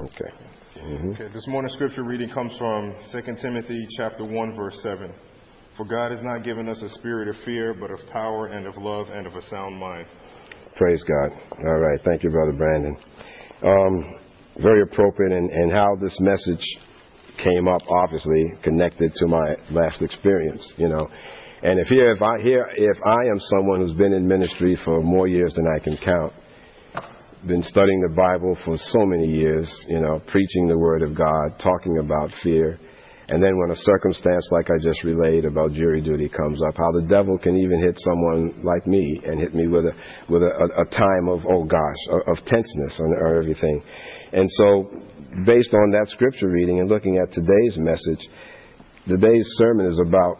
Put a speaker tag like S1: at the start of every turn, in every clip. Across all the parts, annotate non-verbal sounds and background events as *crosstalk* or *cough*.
S1: Okay. Mm-hmm.
S2: Okay, this morning's scripture reading comes from 2 Timothy chapter 1 verse 7. For God has not given us a spirit of fear, but of power and of love and of a sound mind.
S1: Praise God. All right. Thank you, Brother Brandon. Um, very appropriate and, and how this message came up, obviously connected to my last experience, you know. And if here, if I here, if I am someone who's been in ministry for more years than I can count, been studying the Bible for so many years, you know, preaching the Word of God, talking about fear, and then when a circumstance like I just relayed about jury duty comes up, how the devil can even hit someone like me and hit me with a with a, a, time of oh gosh of, of tenseness and everything, and so based on that scripture reading and looking at today's message, today's sermon is about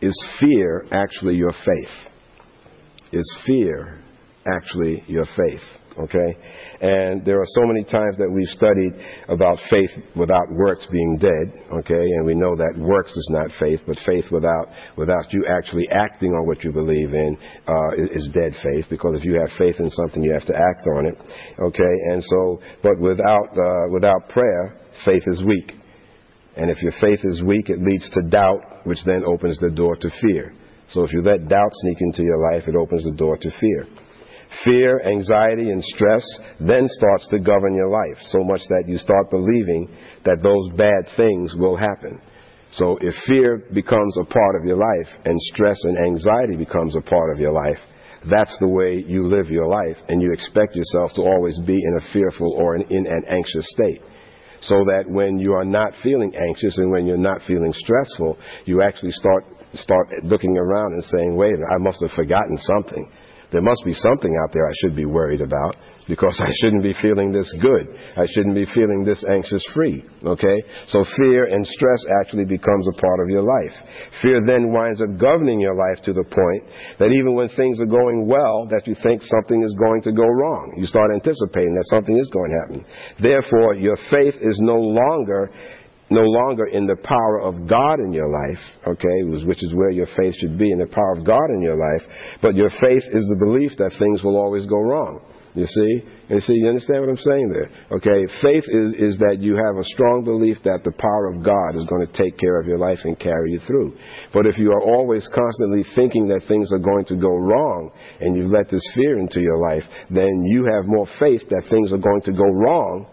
S1: is fear actually your faith? Is fear actually your faith? Okay? And there are so many times that we've studied about faith without works being dead, okay? And we know that works is not faith, but faith without, without you actually acting on what you believe in uh, is dead faith, because if you have faith in something, you have to act on it, okay? And so, but without, uh, without prayer, faith is weak. And if your faith is weak, it leads to doubt, which then opens the door to fear. So if you let doubt sneak into your life, it opens the door to fear. Fear, anxiety, and stress then starts to govern your life so much that you start believing that those bad things will happen. So if fear becomes a part of your life and stress and anxiety becomes a part of your life, that's the way you live your life and you expect yourself to always be in a fearful or in an anxious state. So that when you are not feeling anxious and when you're not feeling stressful, you actually start start looking around and saying, wait, I must have forgotten something. There must be something out there I should be worried about because I shouldn't be feeling this good. I shouldn't be feeling this anxious free. Okay? So fear and stress actually becomes a part of your life. Fear then winds up governing your life to the point that even when things are going well, that you think something is going to go wrong. You start anticipating that something is going to happen. Therefore, your faith is no longer no longer in the power of God in your life, okay, which is where your faith should be, in the power of God in your life, but your faith is the belief that things will always go wrong. You see? You see, you understand what I'm saying there? Okay, faith is, is that you have a strong belief that the power of God is going to take care of your life and carry you through. But if you are always constantly thinking that things are going to go wrong and you've let this fear into your life, then you have more faith that things are going to go wrong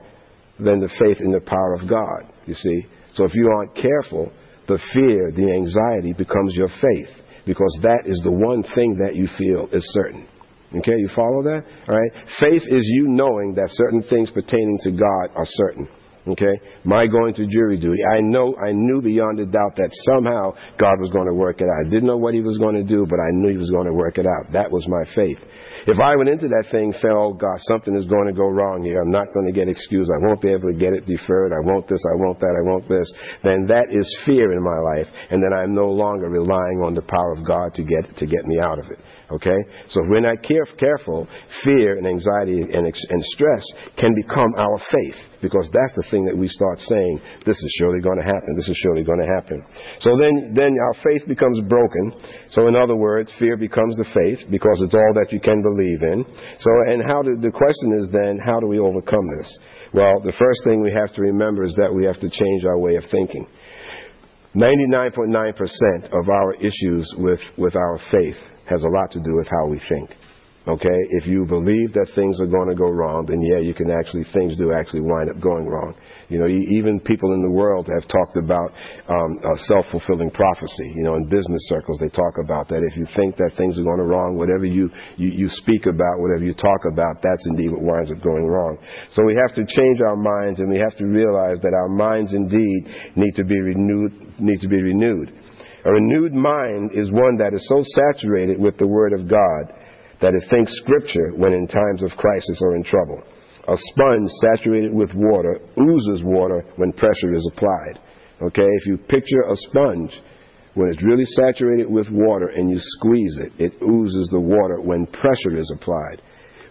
S1: than the faith in the power of God, you see. So if you aren't careful, the fear, the anxiety becomes your faith because that is the one thing that you feel is certain. Okay, you follow that? All right? Faith is you knowing that certain things pertaining to God are certain. Okay? My going to jury duty. I know I knew beyond a doubt that somehow God was going to work it out. I didn't know what he was going to do, but I knew he was going to work it out. That was my faith. If I went into that thing felt, oh gosh, something is going to go wrong here. I'm not going to get excused. I won't be able to get it deferred. I want this, I want that, I want this. Then that is fear in my life. And then I'm no longer relying on the power of God to get, to get me out of it. Okay? So if we're not care- careful, fear and anxiety and, ex- and stress can become our faith because that's the thing that we start saying, this is surely going to happen, this is surely going to happen. So then, then our faith becomes broken. So in other words, fear becomes the faith because it's all that you can believe in. So, and how do, the question is then, how do we overcome this? Well, the first thing we have to remember is that we have to change our way of thinking. 99.9% of our issues with, with our faith has a lot to do with how we think. Okay? If you believe that things are going to go wrong, then yeah, you can actually, things do actually wind up going wrong. You know, even people in the world have talked about um, a self-fulfilling prophecy. You know, in business circles, they talk about that. If you think that things are going wrong, whatever you, you, you speak about, whatever you talk about, that's indeed what winds up going wrong. So we have to change our minds and we have to realize that our minds indeed need to be renewed, need to be renewed. A renewed mind is one that is so saturated with the Word of God that it thinks Scripture when in times of crisis or in trouble. A sponge saturated with water oozes water when pressure is applied. Okay, if you picture a sponge, when it's really saturated with water and you squeeze it, it oozes the water when pressure is applied.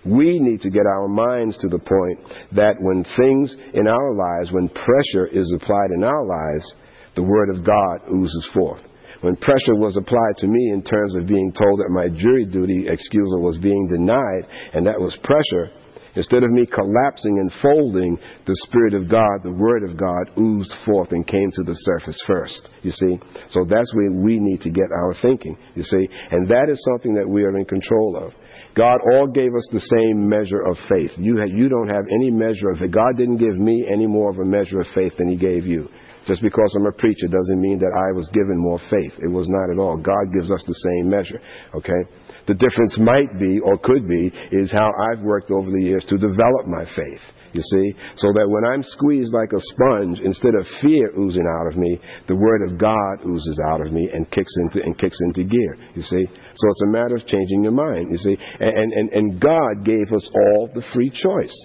S1: We need to get our minds to the point that when things in our lives, when pressure is applied in our lives, the Word of God oozes forth when pressure was applied to me in terms of being told that my jury duty excusal was being denied, and that was pressure, Instead of me collapsing and folding, the Spirit of God, the Word of God, oozed forth and came to the surface first. You see? So that's where we need to get our thinking, you see? And that is something that we are in control of. God all gave us the same measure of faith. You, ha- you don't have any measure of it. God didn't give me any more of a measure of faith than He gave you. Just because I'm a preacher doesn't mean that I was given more faith. It was not at all. God gives us the same measure. Okay? The difference might be, or could be, is how I've worked over the years to develop my faith. You see? So that when I'm squeezed like a sponge, instead of fear oozing out of me, the Word of God oozes out of me and kicks into, and kicks into gear. You see? So it's a matter of changing your mind. You see? And, and, and God gave us all the free choice.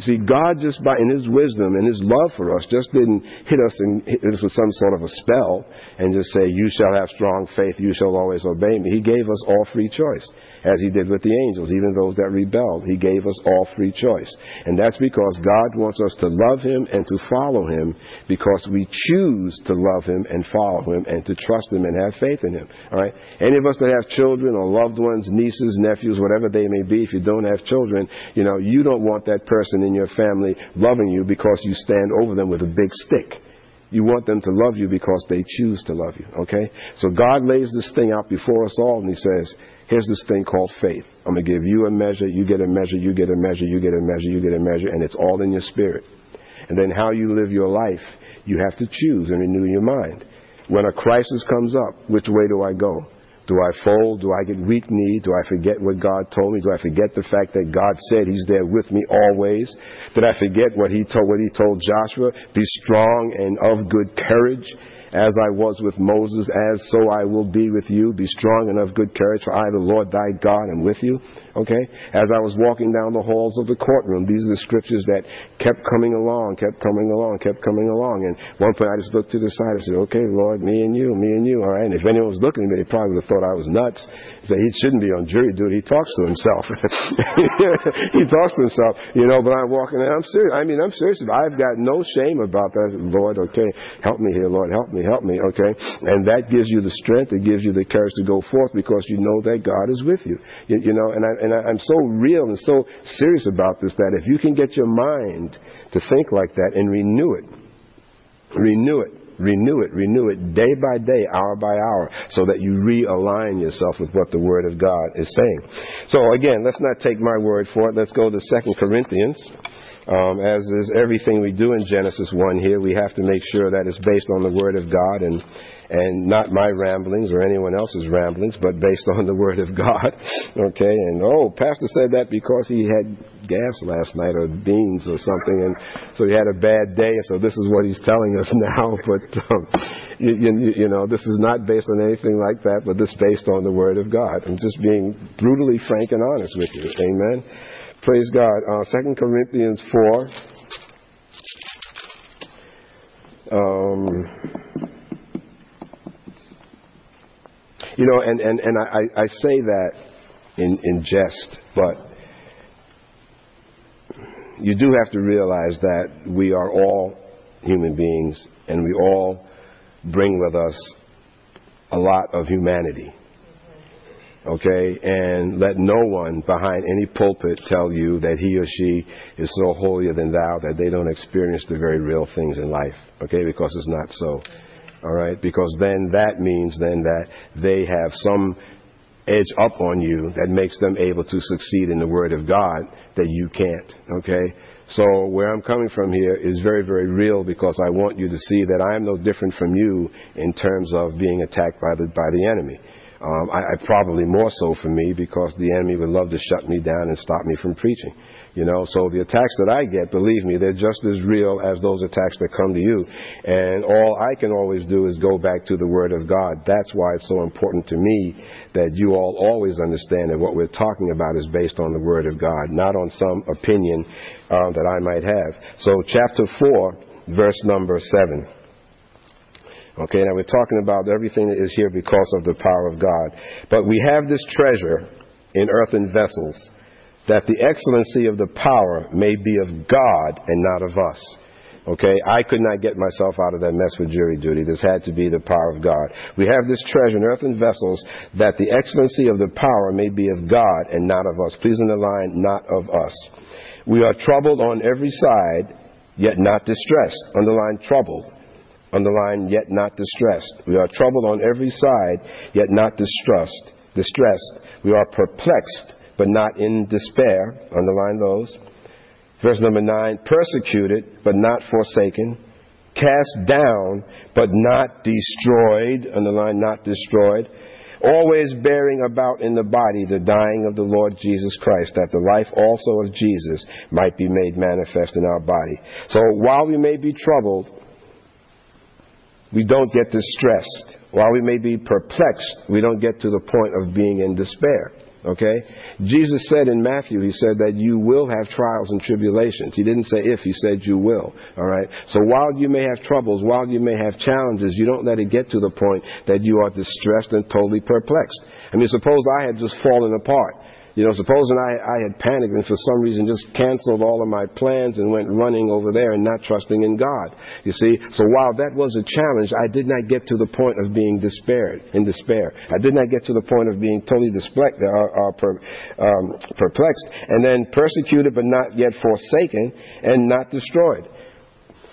S1: See, God just by in His wisdom and His love for us just didn't hit us and hit us with some sort of a spell and just say, "You shall have strong faith. You shall always obey me." He gave us all free choice, as He did with the angels, even those that rebelled. He gave us all free choice, and that's because God wants us to love Him and to follow Him because we choose to love Him and follow Him and to trust Him and have faith in Him. All right. Any of us that have children or loved ones, nieces, nephews, whatever they may be, if you don't have children, you know you don't want that person in your family loving you because you stand over them with a big stick. You want them to love you because they choose to love you, okay? So God lays this thing out before us all and He says, here's this thing called faith. I'm going to give you a measure, you get a measure, you get a measure, you get a measure, you get a measure, and it's all in your spirit. And then how you live your life, you have to choose and renew your mind. When a crisis comes up, which way do I go? Do I fold? Do I get weak kneed? Do I forget what God told me? Do I forget the fact that God said He's there with me always? Did I forget what He told what He told Joshua? Be strong and of good courage. As I was with Moses, as so I will be with you. Be strong and of good courage, for I, the Lord thy God, am with you. Okay? As I was walking down the halls of the courtroom, these are the scriptures that kept coming along, kept coming along, kept coming along. And one point I just looked to the side and said, Okay, Lord, me and you, me and you. All right? And if anyone was looking at me, they probably would have thought I was nuts. Said, He shouldn't be on jury duty. He talks to himself. *laughs* he talks to himself, you know, but I'm walking and I'm serious. I mean, I'm serious. I've got no shame about that. Lord, okay, help me here, Lord, help me, help me, okay? And that gives you the strength, it gives you the courage to go forth because you know that God is with you. You, you know, and, I, and I, I'm so real and so serious about this that if you can get your mind to think like that and renew it, renew it, renew it, renew it day by day, hour by hour, so that you realign yourself with what the Word of God is saying. So again, let's not take my word for it. Let's go to Second Corinthians. Um, as is everything we do in Genesis 1 here, we have to make sure that it's based on the Word of God and and not my ramblings or anyone else's ramblings, but based on the Word of God. *laughs* Okay, and oh, Pastor said that because he had gas last night or beans or something, and so he had a bad day, so this is what he's telling us *laughs* now. But um, you, you, you know, this is not based on anything like that, but this is based on the Word of God. I'm just being brutally frank and honest with you. Amen. Praise God. Uh, 2 Corinthians 4. Um, you know, and, and, and I, I say that in, in jest, but you do have to realize that we are all human beings and we all bring with us a lot of humanity. Okay? And let no one behind any pulpit tell you that he or she is so holier than thou that they don't experience the very real things in life. Okay? Because it's not so. All right? Because then that means then that they have some edge up on you that makes them able to succeed in the Word of God that you can't. Okay? So where I'm coming from here is very, very real because I want you to see that I am no different from you in terms of being attacked by the by the enemy. Um, I, I probably more so for me because the enemy would love to shut me down and stop me from preaching. You know, so the attacks that I get, believe me, they're just as real as those attacks that come to you. And all I can always do is go back to the Word of God. That's why it's so important to me that you all always understand that what we're talking about is based on the Word of God, not on some opinion uh, that I might have. So, chapter 4, verse number 7. Okay, now we're talking about everything that is here because of the power of God. But we have this treasure in earthen vessels that the excellency of the power may be of God and not of us. Okay, I could not get myself out of that mess with jury duty. This had to be the power of God. We have this treasure in earthen vessels that the excellency of the power may be of God and not of us. Please underline, not of us. We are troubled on every side, yet not distressed. Underline troubled. Underline yet not distressed. We are troubled on every side, yet not distressed. Distressed. We are perplexed, but not in despair. Underline those. Verse number nine, persecuted, but not forsaken. Cast down, but not destroyed. Underline not destroyed always bearing about in the body the dying of the Lord Jesus Christ, that the life also of Jesus might be made manifest in our body. So while we may be troubled, we don't get distressed. While we may be perplexed, we don't get to the point of being in despair. Okay? Jesus said in Matthew, he said that you will have trials and tribulations. He didn't say if, he said you will. All right? So while you may have troubles, while you may have challenges, you don't let it get to the point that you are distressed and totally perplexed. I mean, suppose I had just fallen apart. You know, supposing I, I had panicked and for some reason just canceled all of my plans and went running over there and not trusting in God. You see, so while that was a challenge, I did not get to the point of being despaired, in despair. I did not get to the point of being totally uh, uh, per, um, perplexed, and then persecuted but not yet forsaken and not destroyed.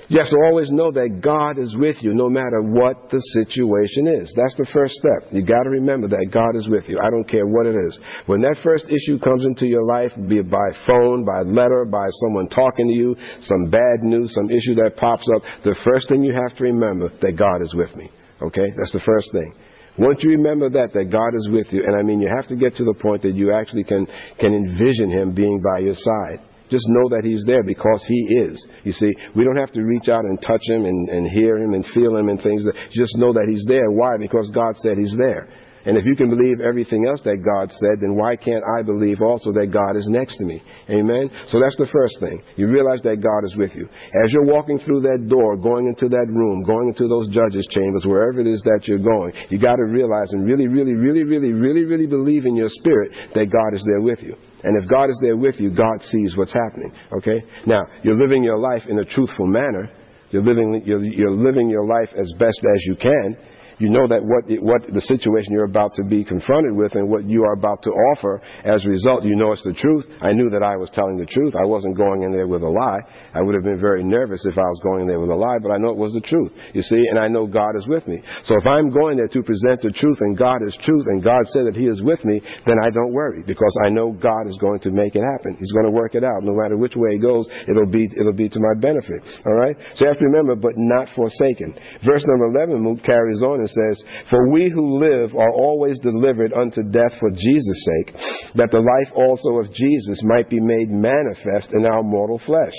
S1: You have to always know that God is with you no matter what the situation is. That's the first step. You got to remember that God is with you. I don't care what it is. When that first issue comes into your life, be it by phone, by letter, by someone talking to you, some bad news, some issue that pops up, the first thing you have to remember that God is with me. Okay? That's the first thing. Once you remember that, that God is with you, and I mean, you have to get to the point that you actually can, can envision Him being by your side. Just know that He's there because He is. You see, we don't have to reach out and touch Him and, and hear Him and feel Him and things. Just know that He's there. Why? Because God said He's there. And if you can believe everything else that God said, then why can't I believe also that God is next to me? Amen? So that's the first thing. You realize that God is with you. As you're walking through that door, going into that room, going into those judges' chambers, wherever it is that you're going, you got to realize and really, really, really, really, really, really believe in your spirit that God is there with you. And if God is there with you, God sees what's happening. Okay? Now, you're living your life in a truthful manner. You're living, you're, you're living your life as best as you can you know that what, what the situation you're about to be confronted with and what you are about to offer, as a result, you know it's the truth. I knew that I was telling the truth. I wasn't going in there with a lie. I would have been very nervous if I was going in there with a lie, but I know it was the truth. You see, and I know God is with me. So if I'm going there to present the truth and God is truth and God said that He is with me, then I don't worry because I know God is going to make it happen. He's going to work it out. No matter which way it goes, it'll be, it'll be to my benefit. All right? So you have to remember, but not forsaken. Verse number 11 carries on says, For we who live are always delivered unto death for Jesus' sake, that the life also of Jesus might be made manifest in our mortal flesh.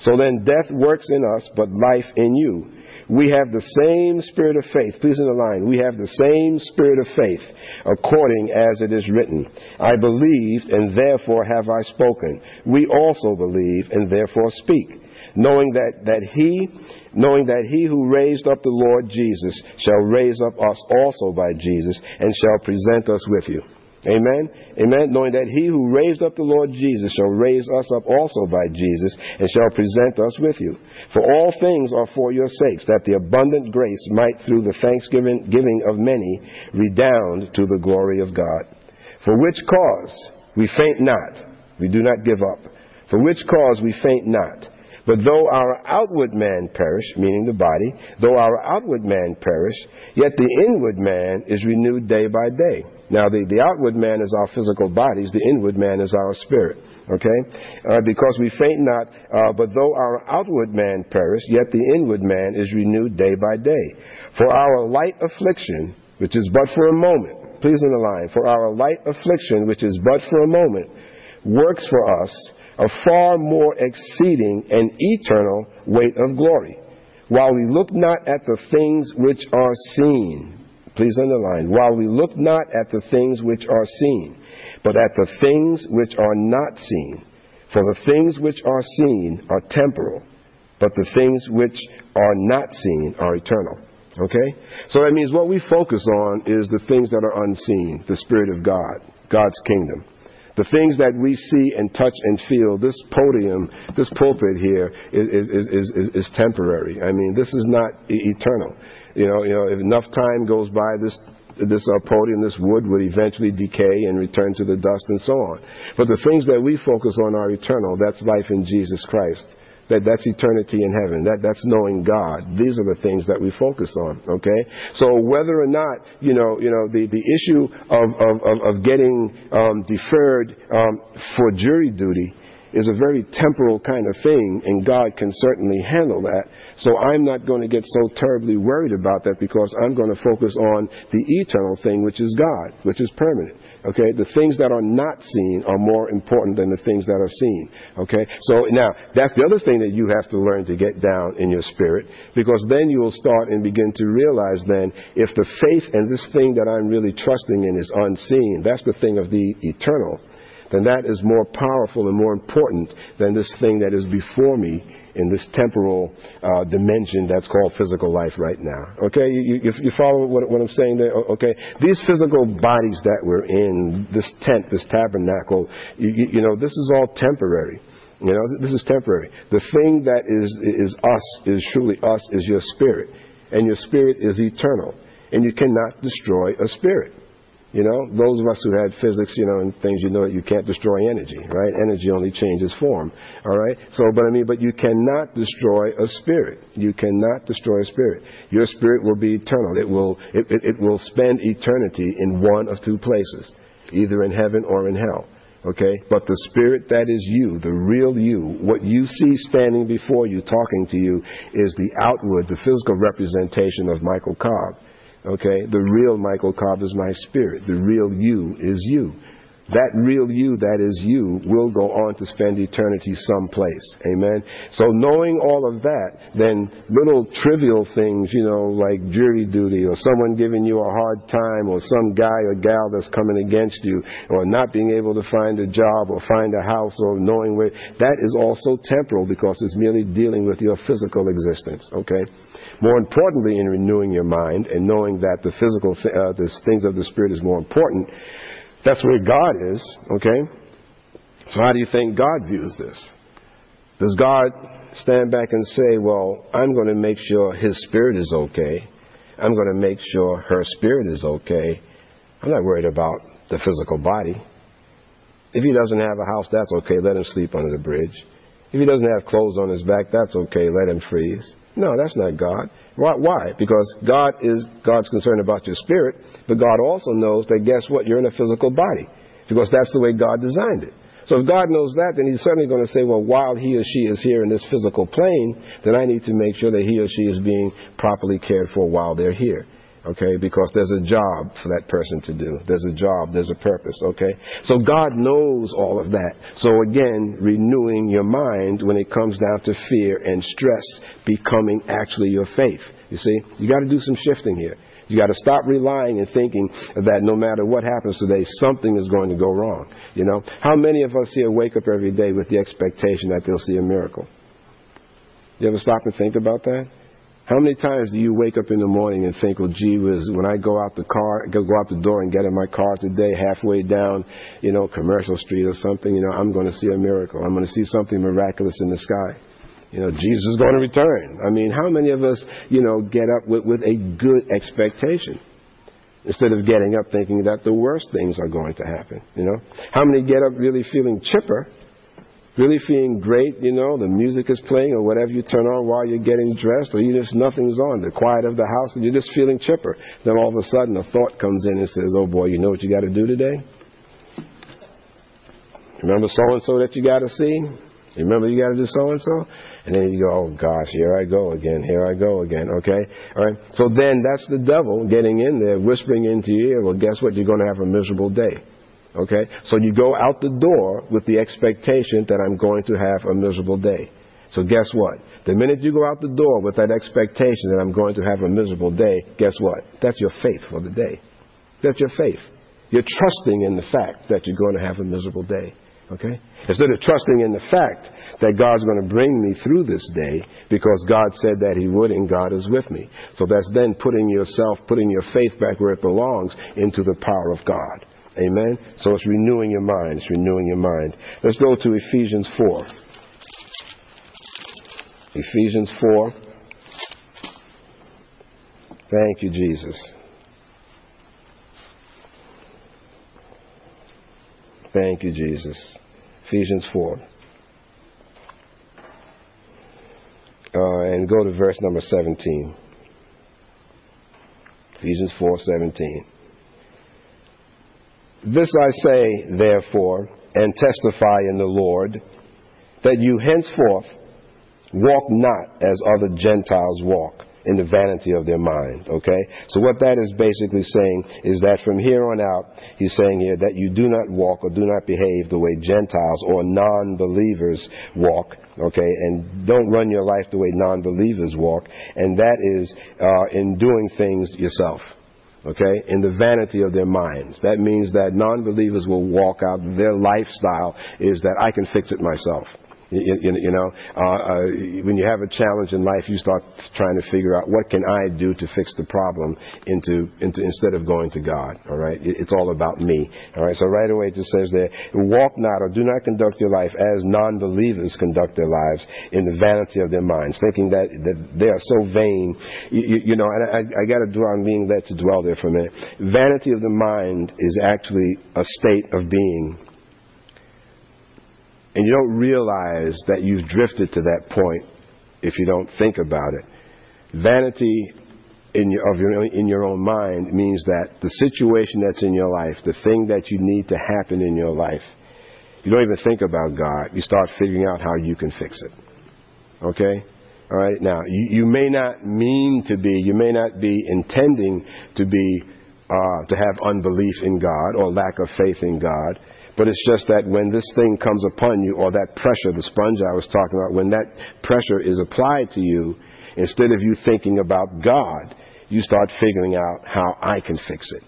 S1: So then death works in us, but life in you. We have the same spirit of faith. Please underline. We have the same spirit of faith, according as it is written. I believed, and therefore have I spoken. We also believe, and therefore speak knowing that, that he, knowing that he who raised up the Lord Jesus shall raise up us also by Jesus and shall present us with you. Amen. Amen. Knowing that he who raised up the Lord Jesus shall raise us up also by Jesus and shall present us with you. For all things are for your sakes, that the abundant grace might through the thanksgiving giving of many redound to the glory of God. For which cause we faint not, we do not give up. For which cause we faint not, but though our outward man perish, meaning the body, though our outward man perish, yet the inward man is renewed day by day. Now, the, the outward man is our physical bodies, the inward man is our spirit. Okay? Uh, because we faint not, uh, but though our outward man perish, yet the inward man is renewed day by day. For our light affliction, which is but for a moment, please underline, for our light affliction, which is but for a moment, works for us a far more exceeding and eternal weight of glory. While we look not at the things which are seen, please underline, while we look not at the things which are seen, but at the things which are not seen. For the things which are seen are temporal, but the things which are not seen are eternal. Okay? So that means what we focus on is the things that are unseen, the Spirit of God, God's kingdom. The things that we see and touch and feel, this podium, this pulpit here is, is, is, is, temporary. I mean, this is not eternal. You know, you know, if enough time goes by, this this uh, podium, this wood would eventually decay and return to the dust and so on. But the things that we focus on are eternal. That's life in Jesus Christ. That, that's eternity in heaven. That, that's knowing God. These are the things that we focus on. Okay? So whether or not, you know, you know, the, the issue of, of, of, of getting um, deferred um, for jury duty is a very temporal kind of thing, and God can certainly handle that. So I'm not going to get so terribly worried about that because I'm going to focus on the eternal thing, which is God, which is permanent. Okay, the things that are not seen are more important than the things that are seen. Okay, so now that's the other thing that you have to learn to get down in your spirit because then you will start and begin to realize then if the faith and this thing that I'm really trusting in is unseen, that's the thing of the eternal then that is more powerful and more important than this thing that is before me in this temporal uh, dimension that's called physical life right now. Okay, you, you, you follow what, what, I'm saying there? Okay, these physical bodies that we're in, this tent, this tabernacle, you, you know, this is all temporary. You know, this is temporary. The thing that is is us, is truly us, is your spirit, and your spirit is eternal, and you cannot destroy a spirit. You know, those of us who had physics, you know, and things, you know that you can't destroy energy, right? Energy only changes form, all right? So, but I mean, but you cannot destroy a spirit. You cannot destroy a spirit. Your spirit will be eternal. It will, it, it, it will spend eternity in one of two places, either in heaven or in hell. Okay? But the spirit that is you, the real you, what you see standing before you, talking to you, is the outward, the physical representation of Michael Cobb. Okay? The real Michael Cobb is my spirit. The real you is you. That real you that is you will go on to spend eternity someplace. Amen. So knowing all of that, then little trivial things, you know, like jury duty or someone giving you a hard time or some guy or gal that's coming against you or not being able to find a job or find a house or knowing where, that is also temporal because it's merely dealing with your physical existence. Okay? More importantly, in renewing your mind and knowing that the physical, th- uh, the things of the Spirit is more important, that's where God is, okay? So how do you think God views this? Does God stand back and say, well, I'm going to make sure his spirit is okay. I'm going to make sure her spirit is okay. I'm not worried about the physical body. If he doesn't have a house, that's okay. Let him sleep under the bridge. If he doesn't have clothes on his back, that's okay. Let him freeze. No, that's not God. Why? Because God is God's concerned about your spirit, but God also knows that guess what? You're in a physical body. Because that's the way God designed it. So if God knows that, then He's certainly going to say, well, while he or she is here in this physical plane, then I need to make sure that he or she is being properly cared for while they're here okay? Because there's a job for that person to do. There's a job, there's a purpose, okay? So God knows all of that. So again, renewing your mind when it comes down to fear and stress becoming actually your faith. You see, you got to do some shifting here. You got to stop relying and thinking that no matter what happens today, something is going to go wrong. You know, how many of us here wake up every day with the expectation that they'll see a miracle? You ever stop and think about that? How many times do you wake up in the morning and think, well, gee whiz, when I go out the car, go out the door and get in my car today, halfway down, you know, Commercial Street or something, you know, I'm going to see a miracle. I'm going to see something miraculous in the sky. You know, Jesus is going to return. I mean, how many of us, you know, get up with, with a good expectation? Instead of getting up thinking that the worst things are going to happen, you know? How many get up really feeling chipper really feeling great, you know, the music is playing or whatever you turn on while you're getting dressed or you just nothing's on, the quiet of the house and you're just feeling chipper. Then all of a sudden a thought comes in and says, oh boy, you know what you got to do today? Remember so and so that you got to see? Remember you got to do so and so? And then you go, oh gosh, here I go again, here I go again, okay? All right? So then that's the devil getting in there, whispering into your ear, well, guess what? You're going to have a miserable day. Okay? So you go out the door with the expectation that I'm going to have a miserable day. So guess what? The minute you go out the door with that expectation that I'm going to have a miserable day, guess what? That's your faith for the day. That's your faith. You're trusting in the fact that you're going to have a miserable day. Okay? Instead of trusting in the fact that God's going to bring me through this day because God said that He would and God is with me. So that's then putting yourself, putting your faith back where it belongs into the power of God. Amen? So it's renewing your mind. It's renewing your mind. Let's go to Ephesians 4. Ephesians 4. Thank you, Jesus. Thank you, Jesus. Ephesians 4. Uh, and go to verse number 17. Ephesians 4 17. This I say, therefore, and testify in the Lord, that you henceforth walk not as other Gentiles walk in the vanity of their mind. Okay? So what that is basically saying is that from here on out, he's saying here that you do not walk or do not behave the way Gentiles or non-believers walk. Okay? And don't run your life the way non-believers walk. And that is uh, in doing things yourself okay, in the vanity of their minds. That means that non believers will walk out, their lifestyle is that I can fix it myself. You, you, you know, uh, uh, when you have a challenge in life, you start trying to figure out what can I do to fix the problem into, into instead of going to God. All right, it, it's all about me. All right, so right away it just says there, walk not or do not conduct your life as non-believers conduct their lives in the vanity of their minds, thinking that, that they are so vain. You, you know, and I, I got to dwell. I'm being led to dwell there for a minute. Vanity of the mind is actually a state of being and you don't realize that you've drifted to that point if you don't think about it. Vanity in your, of your, in your own mind means that the situation that's in your life, the thing that you need to happen in your life, you don't even think about God. You start figuring out how you can fix it. Okay? All right? Now, you, you may not mean to be, you may not be intending to be, uh, to have unbelief in God or lack of faith in God. But it's just that when this thing comes upon you, or that pressure, the sponge I was talking about, when that pressure is applied to you, instead of you thinking about God, you start figuring out how I can fix it.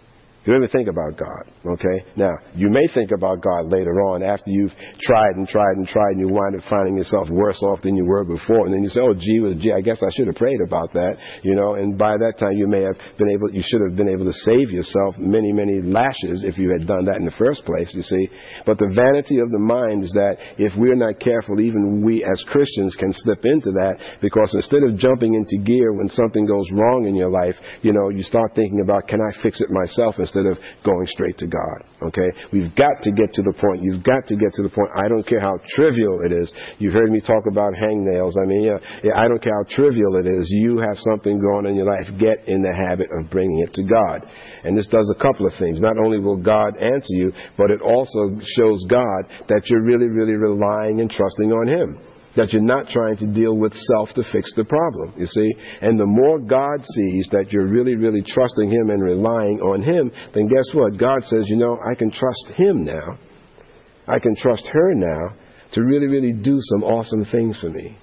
S1: You ever think about God, okay? Now, you may think about God later on after you've tried and tried and tried and you wind up finding yourself worse off than you were before. And then you say, oh, gee, well, gee, I guess I should have prayed about that, you know, and by that time you may have been able, you should have been able to save yourself many, many lashes if you had done that in the first place, you see. But the vanity of the mind is that if we're not careful, even we as Christians can slip into that because instead of jumping into gear when something goes wrong in your life, you know, you start thinking about, can I fix it myself instead instead of going straight to God. Okay? We've got to get to the point. You've got to get to the point. I don't care how trivial it is. You've heard me talk about hangnails. I mean, yeah, yeah, I don't care how trivial it is. You have something going on in your life. Get in the habit of bringing it to God. And this does a couple of things. Not only will God answer you, but it also shows God that you're really, really relying and trusting on Him that you're not trying to deal with self to fix the problem, you see? And the more God sees that you're really, really trusting Him and relying on Him, then guess what? God says, you know, I can trust Him now. I can trust her now to really, really do some awesome things for me.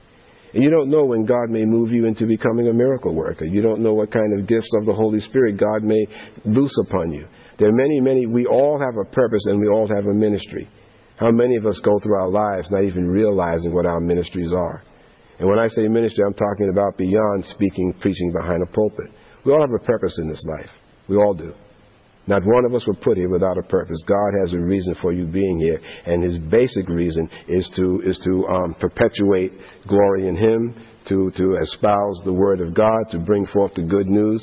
S1: And you don't know when God may move you into becoming a miracle worker. You don't know what kind of gifts of the Holy Spirit God may loose upon you. There are many, many, we all have a purpose and we all have a ministry. How many of us go through our lives not even realizing what our ministries are? And when I say ministry, I'm talking about beyond speaking, preaching behind a pulpit. We all have a purpose in this life. We all do. Not one of us were put here without a purpose. God has a reason for you being here, and His basic reason is to is to um, perpetuate glory in Him, to to espouse the Word of God, to bring forth the good news,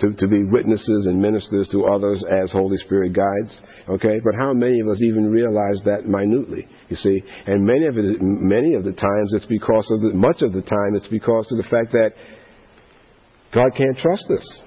S1: to, to be witnesses and ministers to others as Holy Spirit guides. Okay, but how many of us even realize that minutely? You see, and many of it, many of the times, it's because of the, much of the time, it's because of the fact that God can't trust us.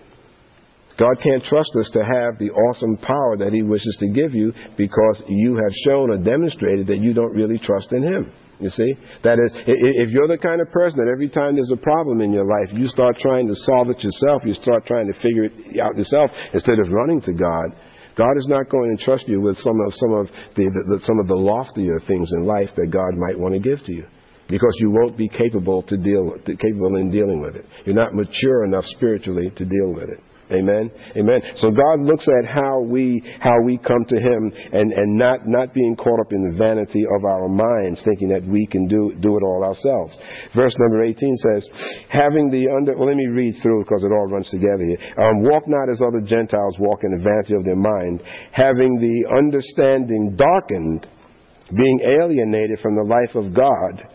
S1: God can't trust us to have the awesome power that He wishes to give you because you have shown or demonstrated that you don't really trust in Him. You see? That is, if you're the kind of person that every time there's a problem in your life, you start trying to solve it yourself, you start trying to figure it out yourself instead of running to God, God is not going to trust you with some of, some of, the, the, some of the loftier things in life that God might want to give to you because you won't be capable to deal capable in dealing with it. You're not mature enough spiritually to deal with it. Amen. Amen. So God looks at how we how we come to Him and, and not not being caught up in the vanity of our minds, thinking that we can do do it all ourselves. Verse number 18 says, having the under well let me read through because it all runs together here. Um, walk not as other Gentiles walk in the vanity of their mind, having the understanding darkened, being alienated from the life of God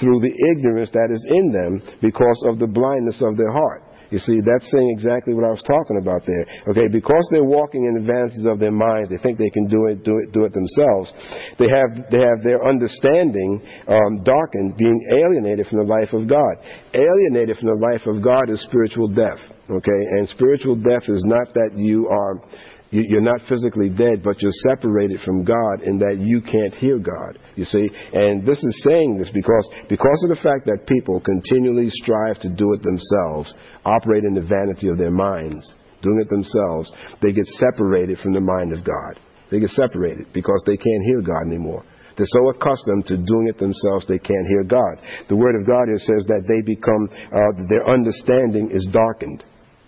S1: through the ignorance that is in them because of the blindness of their heart You see, that's saying exactly what I was talking about there. Okay, because they're walking in the vanities of their minds, they think they can do it, do it, do it themselves. They have, they have their understanding um, darkened, being alienated from the life of God. Alienated from the life of God is spiritual death. Okay, and spiritual death is not that you are you're not physically dead, but you're separated from God in that you can't hear God. You see? And this is saying this because, because of the fact that people continually strive to do it themselves, operate in the vanity of their minds, doing it themselves, they get separated from the mind of God. They get separated because they can't hear God anymore. They're so accustomed to doing it themselves they can't hear God. The Word of God here says that they become, uh, their understanding is darkened.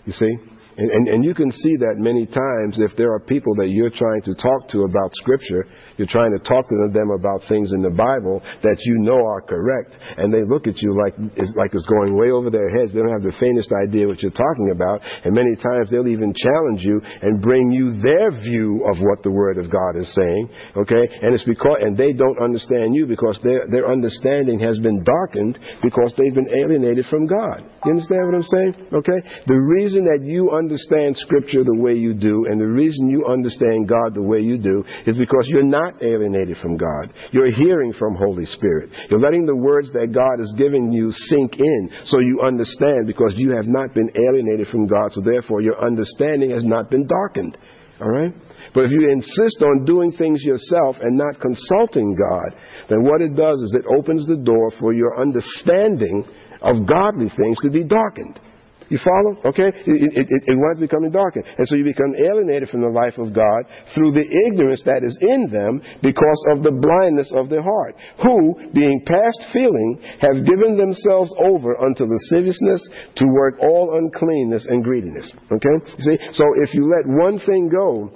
S1: You see? And, and, and you can see that many times if there are people that you're trying to talk to about Scripture, you're trying to talk to them about things in the Bible that you know are correct, and they look at you like it's, like it's going way over their heads. They don't have the faintest idea what you're talking about, and many times they'll even challenge you and bring you their view of what the Word of God is saying. Okay, and it's because and they don't understand you because their their understanding has been darkened because they've been alienated from God. You understand what I'm saying? Okay, the reason that you understand Scripture the way you do, and the reason you understand God the way you do, is because you're not alienated from God. You're hearing from Holy Spirit. You're letting the words that God is giving you sink in so you understand because you have not been alienated from God, so therefore your understanding has not been darkened. All right? But if you insist on doing things yourself and not consulting God, then what it does is it opens the door for your understanding of godly things to be darkened. You follow? Okay? It, it, it, it winds becoming darkened. And so you become alienated from the life of God through the ignorance that is in them because of the blindness of their heart, who, being past feeling, have given themselves over unto lasciviousness to work all uncleanness and greediness. Okay? See? So if you let one thing go,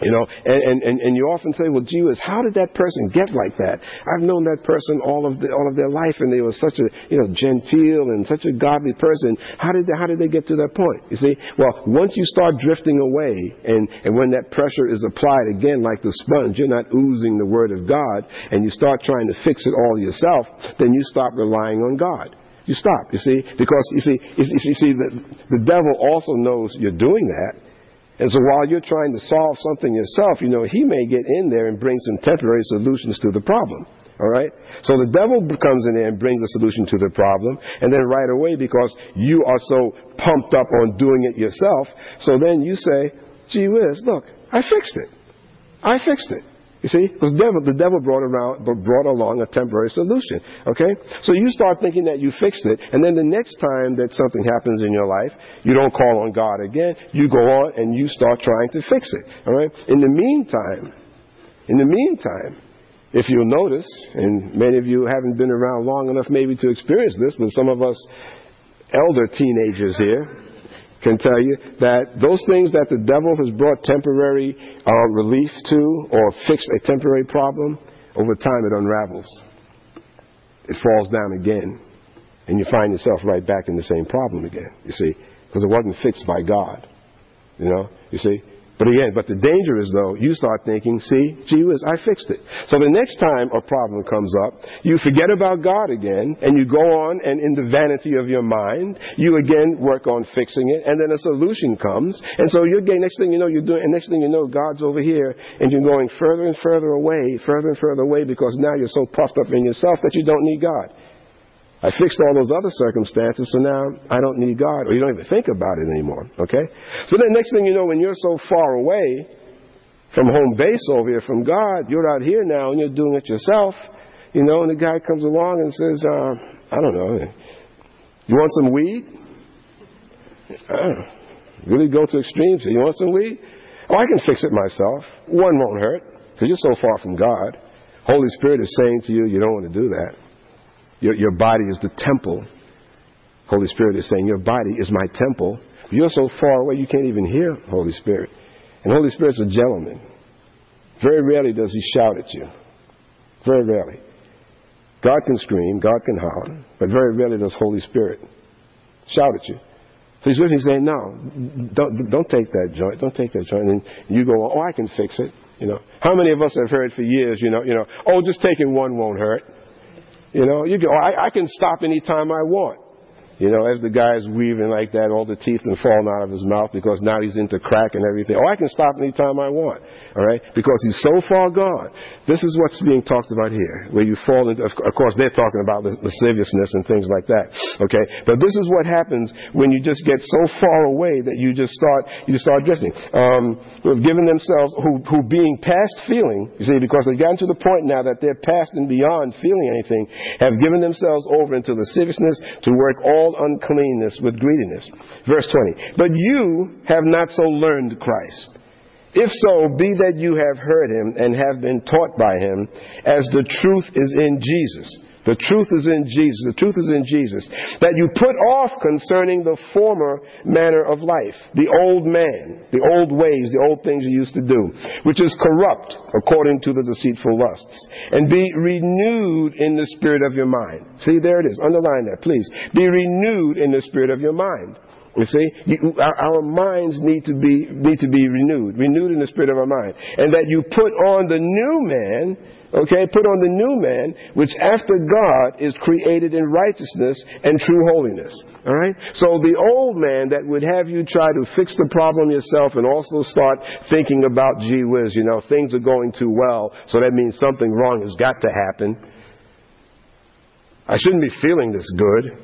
S1: you know, and, and, and you often say, well, gee whiz, how did that person get like that? I've known that person all of, the, all of their life and they were such a, you know, genteel and such a godly person. How did they, how did they get to that point? You see? Well, once you start drifting away and, and when that pressure is applied again like the sponge, you're not oozing the word of God and you start trying to fix it all yourself, then you stop relying on God. You stop, you see? Because, you see, you see, the, the devil also knows you're doing that. And so while you're trying to solve something yourself, you know, he may get in there and bring some temporary solutions to the problem. All right? So the devil comes in there and brings a solution to the problem, and then right away, because you are so pumped up on doing it yourself, so then you say, gee whiz, look, I fixed it. I fixed it. You see, because devil, the devil brought around, brought along a temporary solution. Okay, so you start thinking that you fixed it, and then the next time that something happens in your life, you don't call on God again. You go on and you start trying to fix it. All right. In the meantime, in the meantime, if you'll notice, and many of you haven't been around long enough maybe to experience this, but some of us elder teenagers here, can tell you that those things that the devil has brought temporary uh, relief to or fixed a temporary problem, over time it unravels. It falls down again. And you find yourself right back in the same problem again, you see, because it wasn't fixed by God. You know, you see? But again, but the danger is though, you start thinking, see, gee whiz, I fixed it. So the next time a problem comes up, you forget about God again, and you go on and in the vanity of your mind, you again work on fixing it, and then a solution comes, and so you're getting, next thing you know, you're doing, and next thing you know, God's over here, and you're going further and further away, further and further away, because now you're so puffed up in yourself that you don't need God. I fixed all those other circumstances, so now I don't need God, or you don't even think about it anymore, okay? So then next thing you know, when you're so far away from home base over here, from God, you're out here now and you're doing it yourself, you know, and the guy comes along and says, uh, I don't know, you want some weed? Know. Really go to extremes. You want some weed? Oh, I can fix it myself. One won't hurt, because you're so far from God. Holy Spirit is saying to you, you don't want to do that. Your, your body is the temple. Holy Spirit is saying, Your body is my temple. You're so far away you can't even hear Holy Spirit. And Holy Spirit's a gentleman. Very rarely does he shout at you. Very rarely. God can scream, God can holler, but very rarely does Holy Spirit shout at you. So he's with you saying, No, don't, don't take that joint, don't take that joint. And you go, Oh, I can fix it. You know. How many of us have heard for years, you know, you know, oh just taking one won't hurt. You know, you go, I, I can stop anytime I want. You know, as the guy's weaving like that, all the teeth are falling out of his mouth because now he's into crack and everything. Oh, I can stop anytime I want. All right? Because he's so far gone. This is what's being talked about here, where you fall into, of course, they're talking about lasciviousness and things like that. Okay? But this is what happens when you just get so far away that you just start, you just start drifting. Um, who have given themselves, who, who being past feeling, you see, because they've gotten to the point now that they're past and beyond feeling anything, have given themselves over into lasciviousness to work all uncleanness with greediness. Verse 20. But you have not so learned Christ. If so, be that you have heard him and have been taught by him, as the truth is in Jesus the truth is in Jesus. The truth is in Jesus. That you put off concerning the former manner of life, the old man, the old ways, the old things you used to do, which is corrupt according to the deceitful lusts, and be renewed in the spirit of your mind. See, there it is. Underline that, please. Be renewed in the spirit of your mind. You see, you, our, our, minds need to be need to be renewed, renewed in the spirit of our mind, and that you put on the new man Okay, put on the new man, which after God is created in righteousness and true holiness. Alright? So the old man that would have you try to fix the problem yourself and also start thinking about gee whiz, you know, things are going too well, so that means something wrong has got to happen. I shouldn't be feeling this good.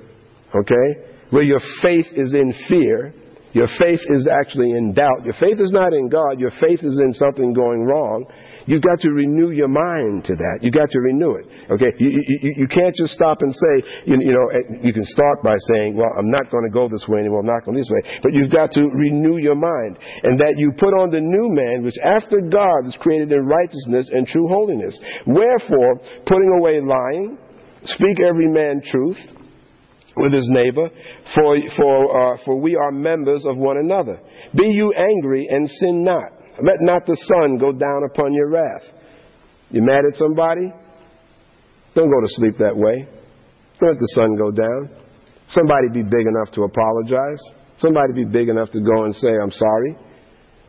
S1: Okay? Where your faith is in fear, your faith is actually in doubt. Your faith is not in God, your faith is in something going wrong. You've got to renew your mind to that. You've got to renew it. Okay? You, you, you can't just stop and say, you, you know, eh, you can start by saying, well, I'm not going to go this way anymore. I'm not going this way. But you've got to renew your mind. And that you put on the new man, which after God is created in righteousness and true holiness. Wherefore, putting away lying, speak every man truth with his neighbor, for, for, uh, for we are members of one another. Be you angry and sin not. Let not the sun go down upon your wrath. You mad at somebody? Don't go to sleep that way. Don't let the sun go down. Somebody be big enough to apologize. Somebody be big enough to go and say, I'm sorry.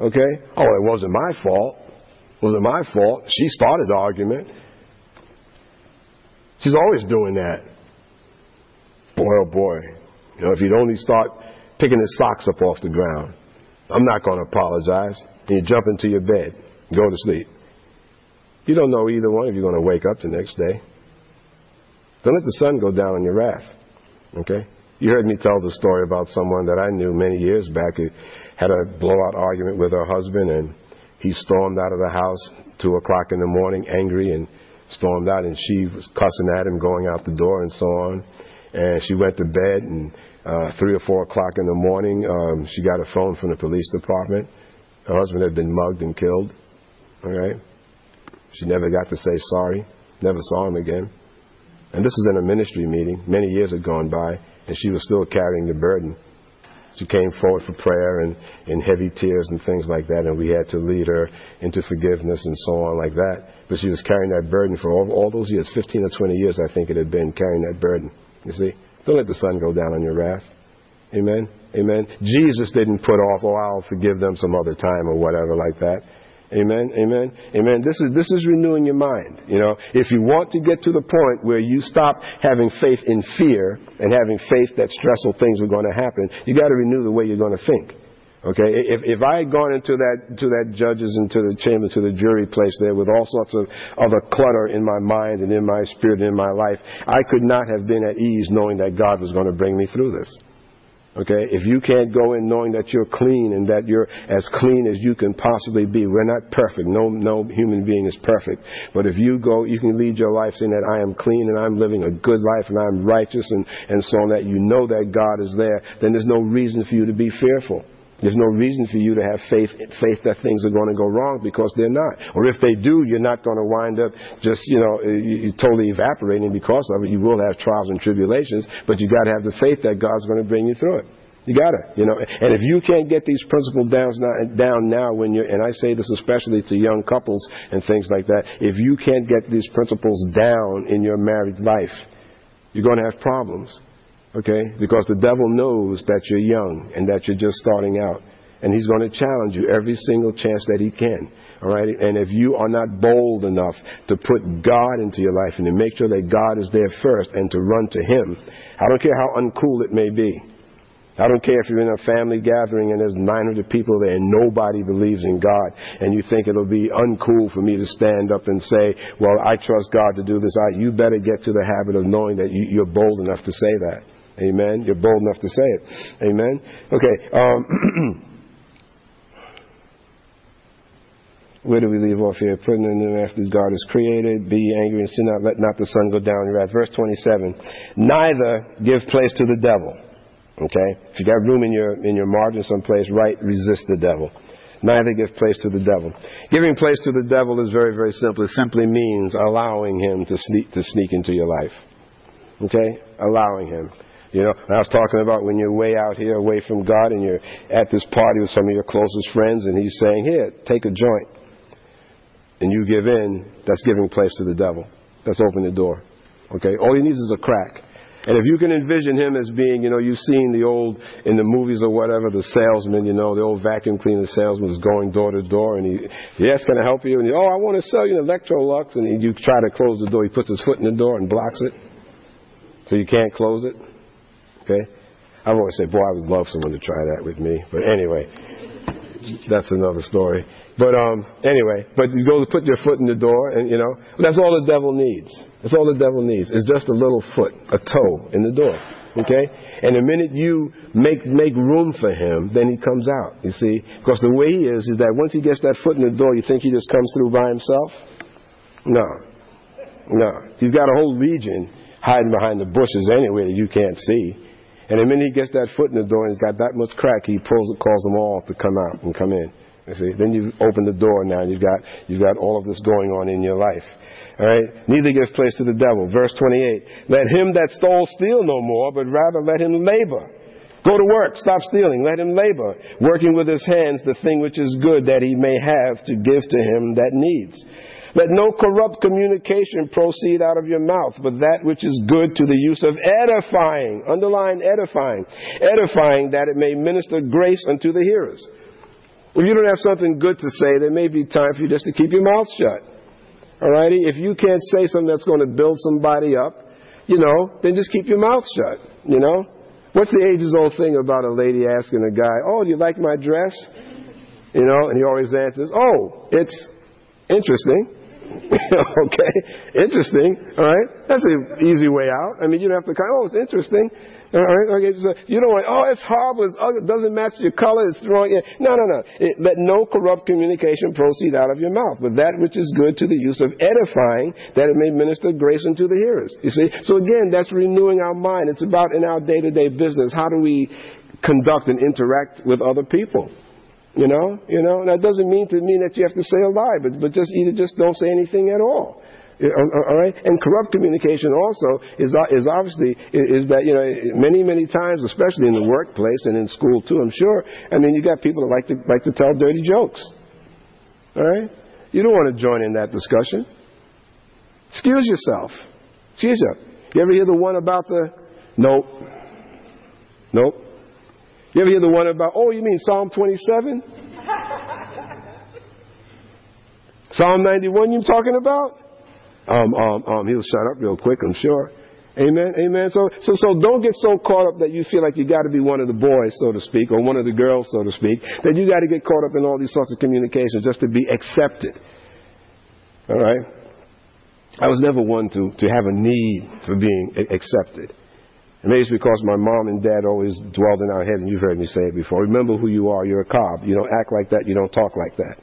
S1: Okay? Oh, it wasn't my fault. It wasn't my fault. She started the argument. She's always doing that. Boy, oh boy. You know, if you'd only start picking his socks up off the ground. I'm not going to apologize and you jump into your bed, go to sleep. You don't know either one if you're going to wake up the next day. Don't let the sun go down on your wrath. Okay? You heard me tell the story about someone that I knew many years back who had a blowout argument with her husband, and he stormed out of the house two o'clock in the morning, angry, and stormed out, and she was cussing at him, going out the door, and so on. And she went to bed, and uh, three or four o'clock in the morning, um, she got a phone from the police department her husband had been mugged and killed. All right? She never got to say sorry, never saw him again. And this was in a ministry meeting. Many years had gone by, and she was still carrying the burden. She came forward for prayer and in heavy tears and things like that, and we had to lead her into forgiveness and so on like that. But she was carrying that burden for all, all those years, 15 or 20 years, I think it had been, carrying that burden. You see? Don't let the sun go down on your wrath. Amen? Amen. Jesus didn't put off, oh, I'll forgive them some other time or whatever like that. Amen. Amen. Amen. This is this is renewing your mind. You know, if you want to get to the point where you stop having faith in fear and having faith that stressful things are going to happen, you got to renew the way you're going to think. Okay, if if I had gone into that to that judges into the chamber to the jury place there with all sorts of other clutter in my mind and in my spirit and in my life, I could not have been at ease knowing that God was going to bring me through this. Okay? If you can't go in knowing that you're clean and that you're as clean as you can possibly be, we're not perfect. No, no human being is perfect. But if you go, you can lead your life saying that I am clean and I'm living a good life and I'm righteous and, and so on that you know that God is there, then there's no reason for you to be fearful. There's no reason for you to have faith, faith that things are going to go wrong because they're not. Or if they do, you're not going to wind up just, you know, totally evaporating because of it. You will have trials and tribulations, but you got to have the faith that God's going to bring you through it. You got to, you know. And if you can't get these principles down now, down now when you're, and I say this especially to young couples and things like that, if you can't get these principles down in your married life, you're going to have problems. Okay? Because the devil knows that you're young and that you're just starting out. And he's going to challenge you every single chance that he can. All right? And if you are not bold enough to put God into your life and to make sure that God is there first and to run to him, I don't care how uncool it may be. I don't care if you're in a family gathering and there's 900 people there and nobody believes in God and you think it'll be uncool for me to stand up and say, well, I trust God to do this. I, you better get to the habit of knowing that you, you're bold enough to say that. Amen. You're bold enough to say it. Amen. Okay. Um, *clears throat* where do we leave off here? Putting in the after God is created, be angry and sin not, let not the sun go down your wrath. Verse 27. Neither give place to the devil. Okay? If you got room in your, in your margin someplace, write, resist the devil. Neither give place to the devil. Giving place to the devil is very, very simple. It simply means allowing him to sneak, to sneak into your life. Okay? Allowing him. You know, I was talking about when you're way out here away from God and you're at this party with some of your closest friends and he's saying, Here, take a joint. And you give in, that's giving place to the devil. That's opening the door. Okay? All he needs is a crack. And if you can envision him as being, you know, you've seen the old, in the movies or whatever, the salesman, you know, the old vacuum cleaner salesman is going door to door and he, yes, can I help you? And he, oh, I want to sell you an Electrolux. And you try to close the door. He puts his foot in the door and blocks it. So you can't close it. Okay? I've always said, boy, I would love someone to try that with me. But anyway, that's another story. But um, anyway, but you go to put your foot in the door, and you know that's all the devil needs. That's all the devil needs. It's just a little foot, a toe in the door. Okay, and the minute you make make room for him, then he comes out. You see, because the way he is is that once he gets that foot in the door, you think he just comes through by himself? No, no. He's got a whole legion hiding behind the bushes anyway that you can't see. And the minute he gets that foot in the door and he's got that much crack, he pulls, calls them all to come out and come in. You see, then you've opened the door now. You've got, you've got all of this going on in your life. All right? Neither give place to the devil. Verse 28. Let him that stole steal no more, but rather let him labor. Go to work. Stop stealing. Let him labor, working with his hands the thing which is good that he may have to give to him that needs. Let no corrupt communication proceed out of your mouth, but that which is good to the use of edifying. Underline edifying. Edifying that it may minister grace unto the hearers. If you don't have something good to say, there may be time for you just to keep your mouth shut. Alrighty? If you can't say something that's going to build somebody up, you know, then just keep your mouth shut. You know? What's the ages old thing about a lady asking a guy, Oh, do you like my dress? You know, and he always answers, Oh, it's interesting. *laughs* okay? Interesting. Alright? That's an easy way out. I mean, you don't have to kind of, oh, it's interesting. All right, okay, so you don't want, oh, it's horrible, ugly, oh, it doesn't match your color, it's wrong. Yeah. No, no, no. It, let no corrupt communication proceed out of your mouth, but that which is good to the use of edifying, that it may minister grace unto the hearers. You see? So again, that's renewing our mind. It's about in our day to day business, how do we conduct and interact with other people? You know, you know, that doesn't mean to mean that you have to say a lie, but, but just either just don't say anything at all. All right, and corrupt communication also is is obviously is that you know many many times, especially in the workplace and in school too. I'm sure. I mean, you got people that like to like to tell dirty jokes. All right, you don't want to join in that discussion. Excuse yourself. Excuse yourself. You ever hear the one about the nope, nope. You ever hear the one about oh you mean Psalm 27? *laughs* Psalm 91 you're talking about? um, um, um, he'll shut up real quick, I'm sure. Amen, amen. So, so, so don't get so caught up that you feel like you got to be one of the boys, so to speak, or one of the girls, so to speak, that you got to get caught up in all these sorts of communications just to be accepted. All right. I was never one to to have a need for being accepted. And maybe it's because my mom and dad always dwelled in our heads, and you've heard me say it before. Remember who you are. You're a cob. You don't act like that. You don't talk like that.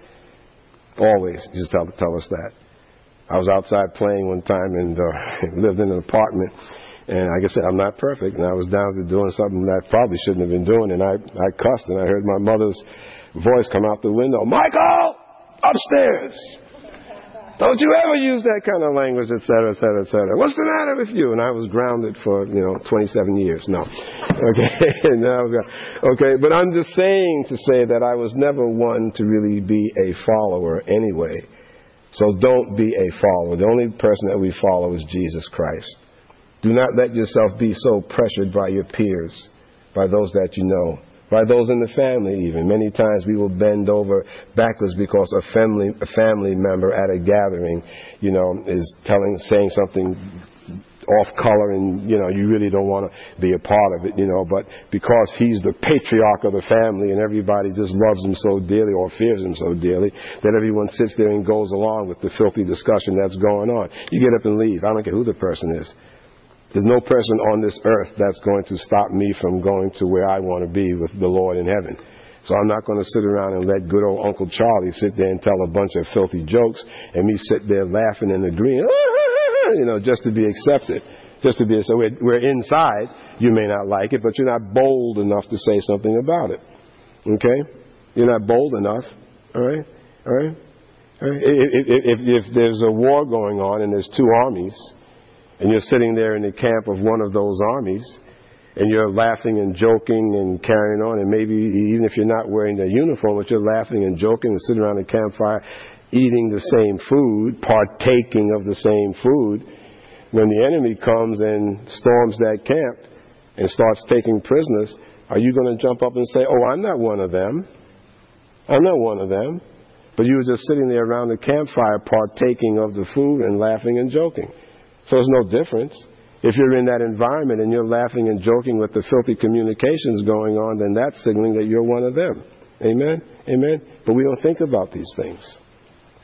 S1: Always, just tell tell us that. I was outside playing one time and uh, *laughs* lived in an apartment. And like I said, I'm not perfect, and I was down to doing something that I probably shouldn't have been doing, and I, I cussed, and I heard my mother's voice come out the window, Michael, upstairs. Don't you ever use that kind of language, et cetera, et cetera, et cetera. What's the matter with you? And I was grounded for, you know, 27 years. No. *laughs* Okay. *laughs* no, okay. But I'm just saying to say that I was never one to really be a follower anyway. So don't be a follower. The only person that we follow is Jesus Christ. Do not let yourself be so pressured by your peers, by those that you know, by those in the family even. Many times we will bend over backwards because a family, a family member at a gathering, you know, is telling, saying something off color and you know you really don't want to be a part of it you know but because he's the patriarch of the family and everybody just loves him so dearly or fears him so dearly that everyone sits there and goes along with the filthy discussion that's going on. You get up and leave. I don't care who the person is there's no person on this earth that's going to stop me from going to where I want to be with the Lord in heaven. So I'm not going to sit around and let good old Uncle Charlie sit there and tell a bunch of filthy jokes and me sit there laughing and agreeing, *laughs* you know, just to be accepted. Just to be, so we're, we're inside. You may not like it, but you're not bold enough to say something about it. Okay? You're not bold enough. All right? All right? All right? If, if, if, if there's a war going on and there's two armies, and you're sitting there in the camp of one of those armies, and you're laughing and joking and carrying on, and maybe even if you're not wearing the uniform, but you're laughing and joking and sitting around the campfire, eating the same food, partaking of the same food, when the enemy comes and storms that camp and starts taking prisoners, are you going to jump up and say, Oh, I'm not one of them? I'm not one of them. But you were just sitting there around the campfire partaking of the food and laughing and joking. So there's no difference. If you're in that environment and you're laughing and joking with the filthy communications going on, then that's signaling that you're one of them. Amen? Amen? But we don't think about these things.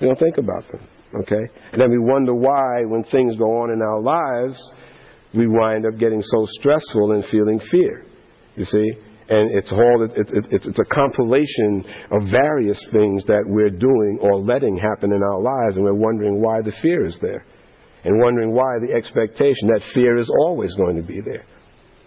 S1: We don't think about them. Okay? And then we wonder why, when things go on in our lives, we wind up getting so stressful and feeling fear. You see? And it's all it, it, it, it's a compilation of various things that we're doing or letting happen in our lives, and we're wondering why the fear is there and wondering why the expectation that fear is always going to be there.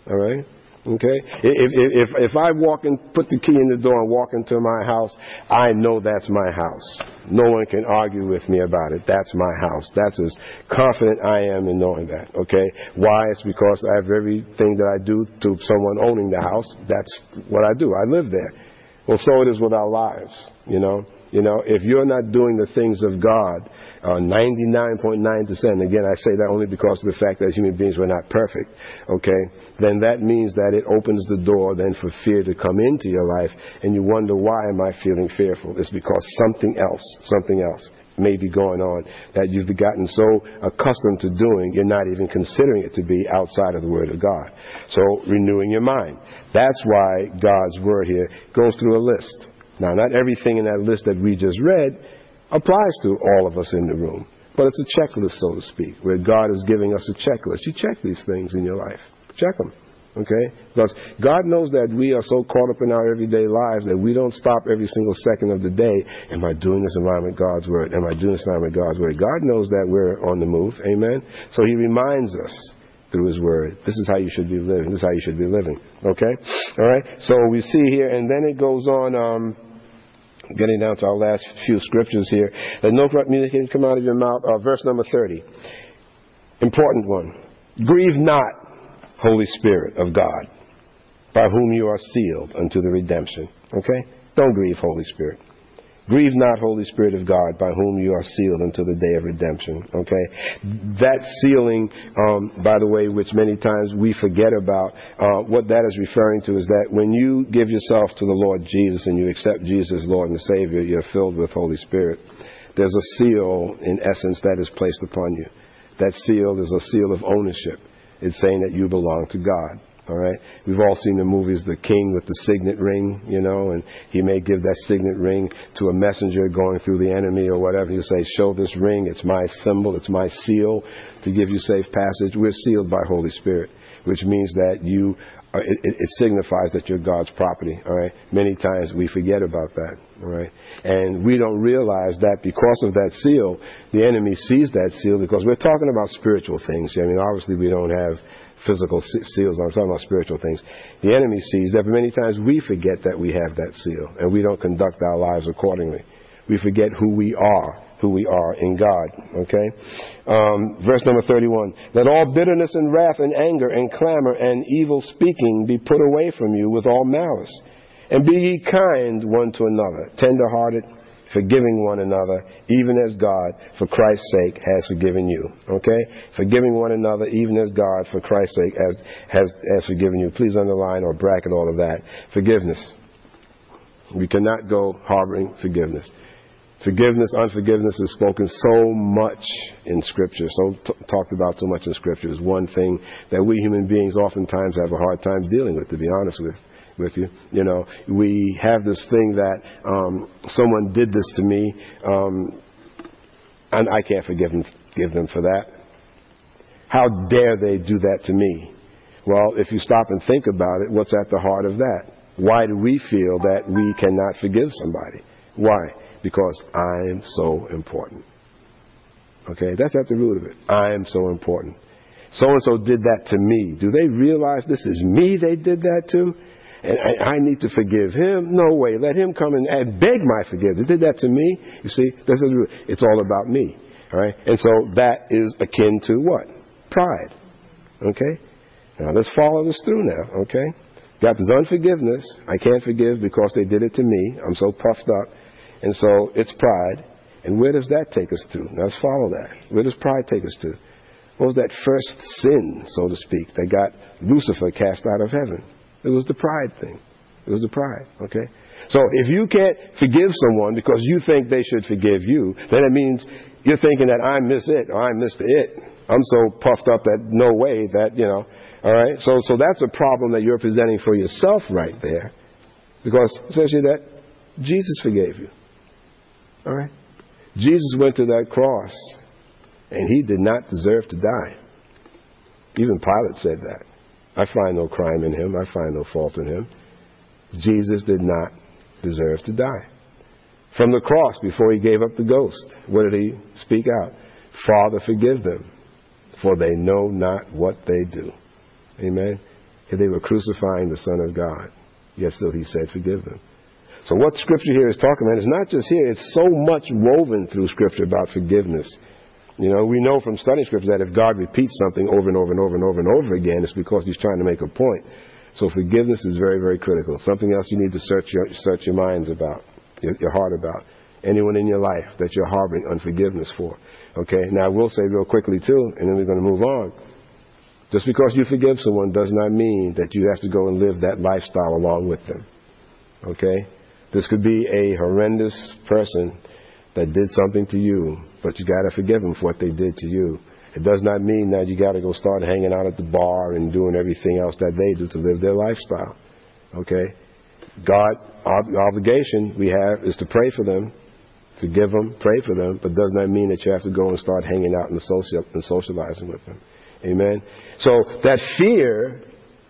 S1: All right? Okay? If, if, if I walk and put the key in the door and walk into my house, I know that's my house. No one can argue with me about it. That's my house. That's as confident I am in knowing that. Okay? Why? It's because I have everything that I do to someone owning the house. That's what I do. I live there. Well, so it is with our lives. You know? You know, if you're not doing the things of God, uh, 99.9%, again, I say that only because of the fact that human beings were not perfect, okay, then that means that it opens the door then for fear to come into your life, and you wonder, why am I feeling fearful? It's because something else, something else may be going on that you've gotten so accustomed to doing, you're not even considering it to be outside of the Word of God. So, renewing your mind. That's why God's Word here goes through a list. Now, not everything in that list that we just read applies to all of us in the room, but it's a checklist, so to speak, where God is giving us a checklist. You check these things in your life. Check them. Okay? Because God knows that we are so caught up in our everyday lives that we don't stop every single second of the day. Am I doing this in line with God's word? Am I doing this in line with God's word? God knows that we're on the move. Amen? So He reminds us through His Word. This is how you should be living. This is how you should be living. Okay? All right? So we see here, and then it goes on. Um, getting down to our last few scriptures here. Let no corrupt music come out of your mouth. Uh, verse number 30. Important one. Grieve not, Holy Spirit of God, by whom you are sealed unto the redemption. Okay? Don't grieve, Holy Spirit. Grieve not, Holy Spirit of God, by whom you are sealed until the day of redemption. Okay? That sealing, um, by the way, which many times we forget about, uh, what that is referring to is that when you give yourself to the Lord Jesus and you accept Jesus as Lord and Savior, you're filled with Holy Spirit. There's a seal, in essence, that is placed upon you. That seal is a seal of ownership. It's saying that you belong to God. All right. We've all seen the movies, The King with the signet ring, you know, and he may give that signet ring to a messenger going through the enemy or whatever. He'll say, "Show this ring. It's my symbol. It's my seal to give you safe passage." We're sealed by Holy Spirit, which means that you. Uh, it, it signifies that you're God's property. All right. Many times we forget about that. All right. And we don't realize that because of that seal, the enemy sees that seal because we're talking about spiritual things. I mean, obviously we don't have physical seals. I'm talking about spiritual things. The enemy sees that, many times we forget that we have that seal, and we don't conduct our lives accordingly. We forget who we are, who we are in God. Okay? Um, verse number 31. Let all bitterness and wrath and anger and clamor and evil speaking be put away from you with all malice. And be ye kind one to another, tender hearted, forgiving one another, even as God, for Christ's sake, has forgiven you. Okay? Forgiving one another, even as God, for Christ's sake, has, has, has forgiven you. Please underline or bracket all of that. Forgiveness. We cannot go harboring forgiveness. Forgiveness, unforgiveness is spoken so much in Scripture, so t- talked about so much in Scripture. Is one thing that we human beings oftentimes have a hard time dealing with, to be honest with with you. You know, we have this thing that um, someone did this to me, um, and I can't forgive them, give them for that. How dare they do that to me? Well, if you stop and think about it, what's at the heart of that? Why do we feel that we cannot forgive somebody? Why? Because I'm so important. Okay, that's at the root of it. I am so important. So and so did that to me. Do they realize this is me they did that to? And I, I need to forgive him. No way. Let him come and, and beg my forgiveness. They did that to me. You see, that's it's all about me. All right? And so that is akin to what? Pride. Okay? Now let's follow this through now. Okay? Got this unforgiveness. I can't forgive because they did it to me. I'm so puffed up. And so it's pride. And where does that take us to? Now let's follow that. Where does pride take us to? What was that first sin, so to speak, that got Lucifer cast out of heaven? It was the pride thing. It was the pride, okay? So if you can't forgive someone because you think they should forgive you, then it means you're thinking that I miss it or I missed it. I'm so puffed up that no way that, you know, all right? So, so that's a problem that you're presenting for yourself right there because essentially that Jesus forgave you. All right? Jesus went to that cross and he did not deserve to die. Even Pilate said that. I find no crime in him. I find no fault in him. Jesus did not deserve to die. From the cross, before he gave up the ghost, what did he speak out? Father, forgive them, for they know not what they do. Amen. If they were crucifying the Son of God. Yet still he said, forgive them. So what Scripture here is talking about is not just here, it's so much woven through Scripture about forgiveness. You know, we know from studying scripture that if God repeats something over and over and over and over and over again, it's because He's trying to make a point. So forgiveness is very, very critical. Something else you need to search your, search your minds about, your, your heart about. Anyone in your life that you're harboring unforgiveness for. Okay? Now, I will say real quickly, too, and then we're going to move on. Just because you forgive someone does not mean that you have to go and live that lifestyle along with them. Okay? This could be a horrendous person that did something to you, but you got to forgive them for what they did to you. It does not mean that you got to go start hanging out at the bar and doing everything else that they do to live their lifestyle. Okay? God, obligation we have is to pray for them, forgive them, pray for them, but does not mean that you have to go and start hanging out and, and socializing with them. Amen? So that fear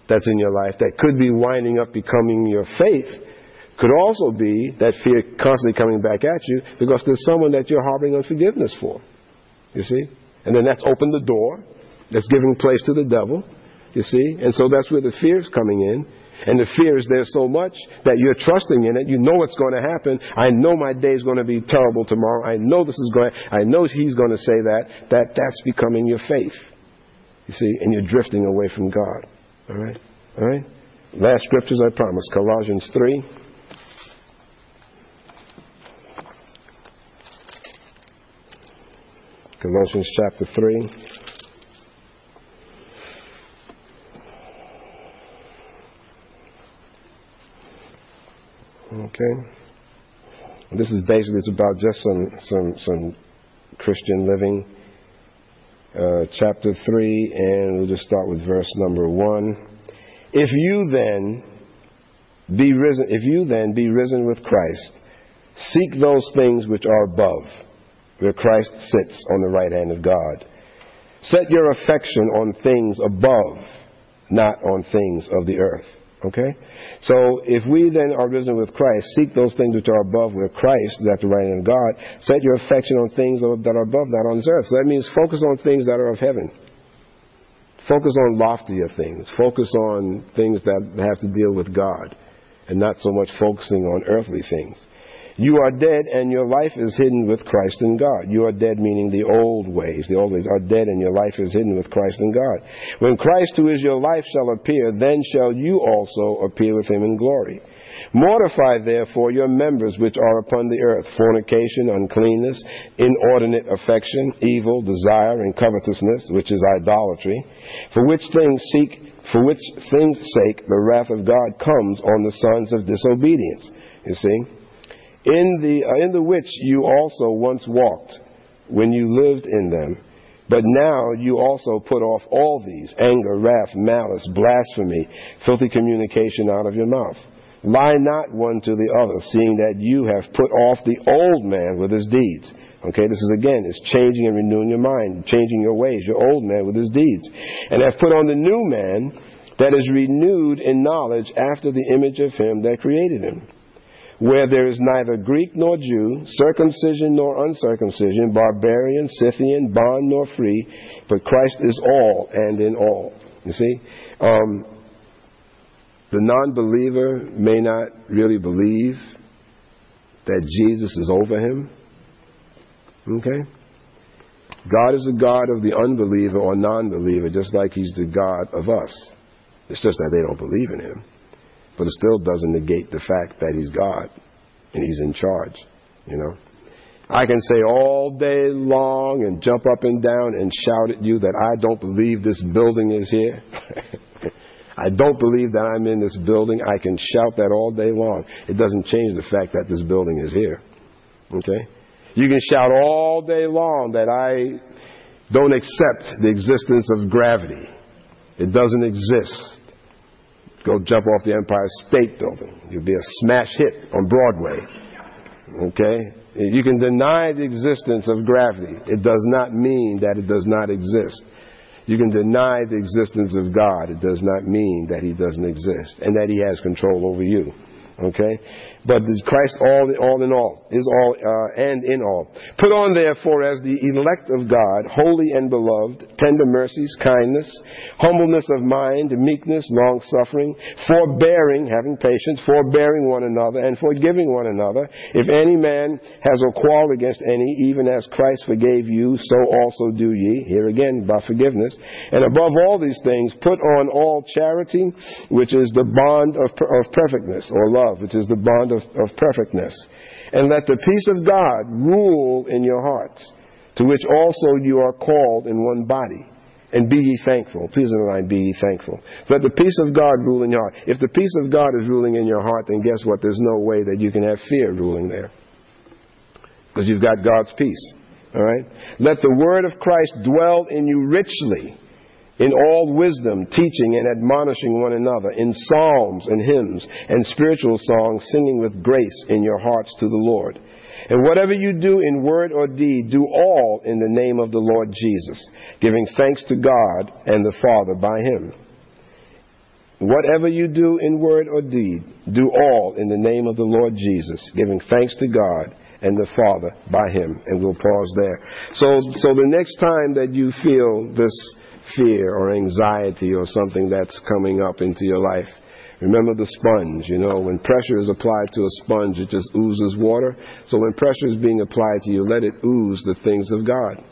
S1: that's in your life that could be winding up becoming your faith could also be that fear constantly coming back at you because there's someone that you're harboring unforgiveness for. You see? And then that's opened the door. That's giving place to the devil. You see? And so that's where the fear is coming in. And the fear is there so much that you're trusting in it. You know what's going to happen. I know my day is going to be terrible tomorrow. I know this is going. I know he's going to say that. That that's becoming your faith. You see, and you're drifting away from God. All right, all right. Last scriptures, I promise. Colossians three. Colossians chapter 3. Okay. This is basically it's about just some some some Christian living. Uh, chapter three, and we'll just start with verse number one. If you then be risen, if you then be risen with Christ, seek those things which are above where Christ sits on the right hand of God. Set your affection on things above, not on things of the earth. Okay? So if we then are risen with Christ, seek those things which are above where Christ is at the right hand of God. Set your affection on things that are above, not on this earth. So that means focus on things that are of heaven. Focus on loftier things. Focus on things that have to deal with God and not so much focusing on earthly things. You are dead, and your life is hidden with Christ in God. You are dead, meaning the old ways. The old ways are dead, and your life is hidden with Christ in God. When Christ, who is your life, shall appear, then shall you also appear with him in glory. Mortify therefore your members which are upon the earth fornication, uncleanness, inordinate affection, evil, desire, and covetousness, which is idolatry, for which things seek for which things sake the wrath of God comes on the sons of disobedience. You see? In the, in the which you also once walked when you lived in them. But now you also put off all these anger, wrath, malice, blasphemy, filthy communication out of your mouth. Lie not one to the other, seeing that you have put off the old man with his deeds. Okay, this is again, it's changing and renewing your mind, changing your ways, your old man with his deeds. And have put on the new man that is renewed in knowledge after the image of him that created him. Where there is neither Greek nor Jew, circumcision nor uncircumcision, barbarian, Scythian, bond nor free, but Christ is all and in all. You see? Um, the non believer may not really believe that Jesus is over him. Okay? God is the God of the unbeliever or non believer, just like He's the God of us. It's just that they don't believe in Him. But it still doesn't negate the fact that He's God and He's in charge, you know? I can say all day long and jump up and down and shout at you that I don't believe this building is here. *laughs* I don't believe that I'm in this building. I can shout that all day long. It doesn't change the fact that this building is here. Okay? You can shout all day long that I don't accept the existence of gravity. It doesn't exist. Go jump off the Empire State Building. You'll be a smash hit on Broadway. Okay? You can deny the existence of gravity. It does not mean that it does not exist. You can deny the existence of God. It does not mean that He doesn't exist and that He has control over you. Okay? But Christ all, all in all, is all uh, and in all. Put on therefore as the elect of God, holy and beloved, tender mercies, kindness, humbleness of mind, meekness, long suffering, forbearing, having patience, forbearing one another, and forgiving one another. If any man has a quarrel against any, even as Christ forgave you, so also do ye. Here again, by forgiveness. And above all these things, put on all charity, which is the bond of, of perfectness, or love, which is the bond of, of perfectness. And let the peace of God rule in your hearts, to which also you are called in one body. And be ye thankful. Please underline, be ye thankful. Let the peace of God rule in your heart. If the peace of God is ruling in your heart, then guess what? There's no way that you can have fear ruling there. Because you've got God's peace. All right? Let the word of Christ dwell in you richly in all wisdom, teaching and admonishing one another, in psalms and hymns and spiritual songs, singing with grace in your hearts to the Lord. And whatever you do in word or deed, do all in the name of the Lord Jesus, giving thanks to God and the Father by him. Whatever you do in word or deed, do all in the name of the Lord Jesus, giving thanks to God and the Father by him. And we'll pause there. So, so the next time that you feel this fear or anxiety or something that's coming up into your life. Remember the sponge, you know, when pressure is applied to a sponge, it just oozes water. So when pressure is being applied to you, let it ooze the things of God.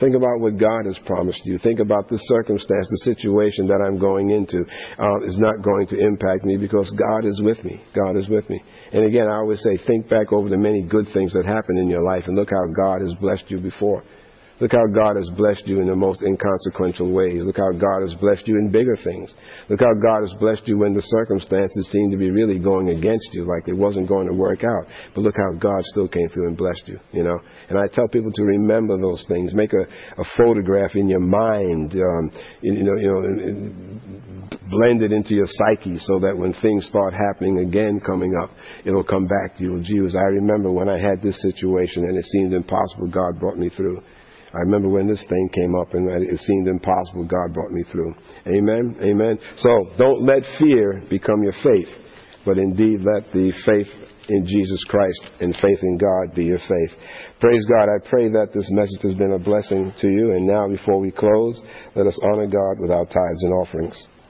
S1: Think about what God has promised you. Think about the circumstance, the situation that I'm going into uh, is not going to impact me because God is with me. God is with me. And again, I always say, think back over the many good things that happened in your life and look how God has blessed you before. Look how God has blessed you in the most inconsequential ways. Look how God has blessed you in bigger things. Look how God has blessed you when the circumstances seem to be really going against you, like it wasn't going to work out. But look how God still came through and blessed you, you know. And I tell people to remember those things. Make a, a photograph in your mind, um, you know, you know, blend it into your psyche so that when things start happening again coming up, it'll come back to you. Gee, I remember when I had this situation and it seemed impossible, God brought me through. I remember when this thing came up and it seemed impossible, God brought me through. Amen? Amen. So don't let fear become your faith, but indeed let the faith in Jesus Christ and faith in God be your faith. Praise God. I pray that this message has been a blessing to you. And now, before we close, let us honor God with our tithes and offerings.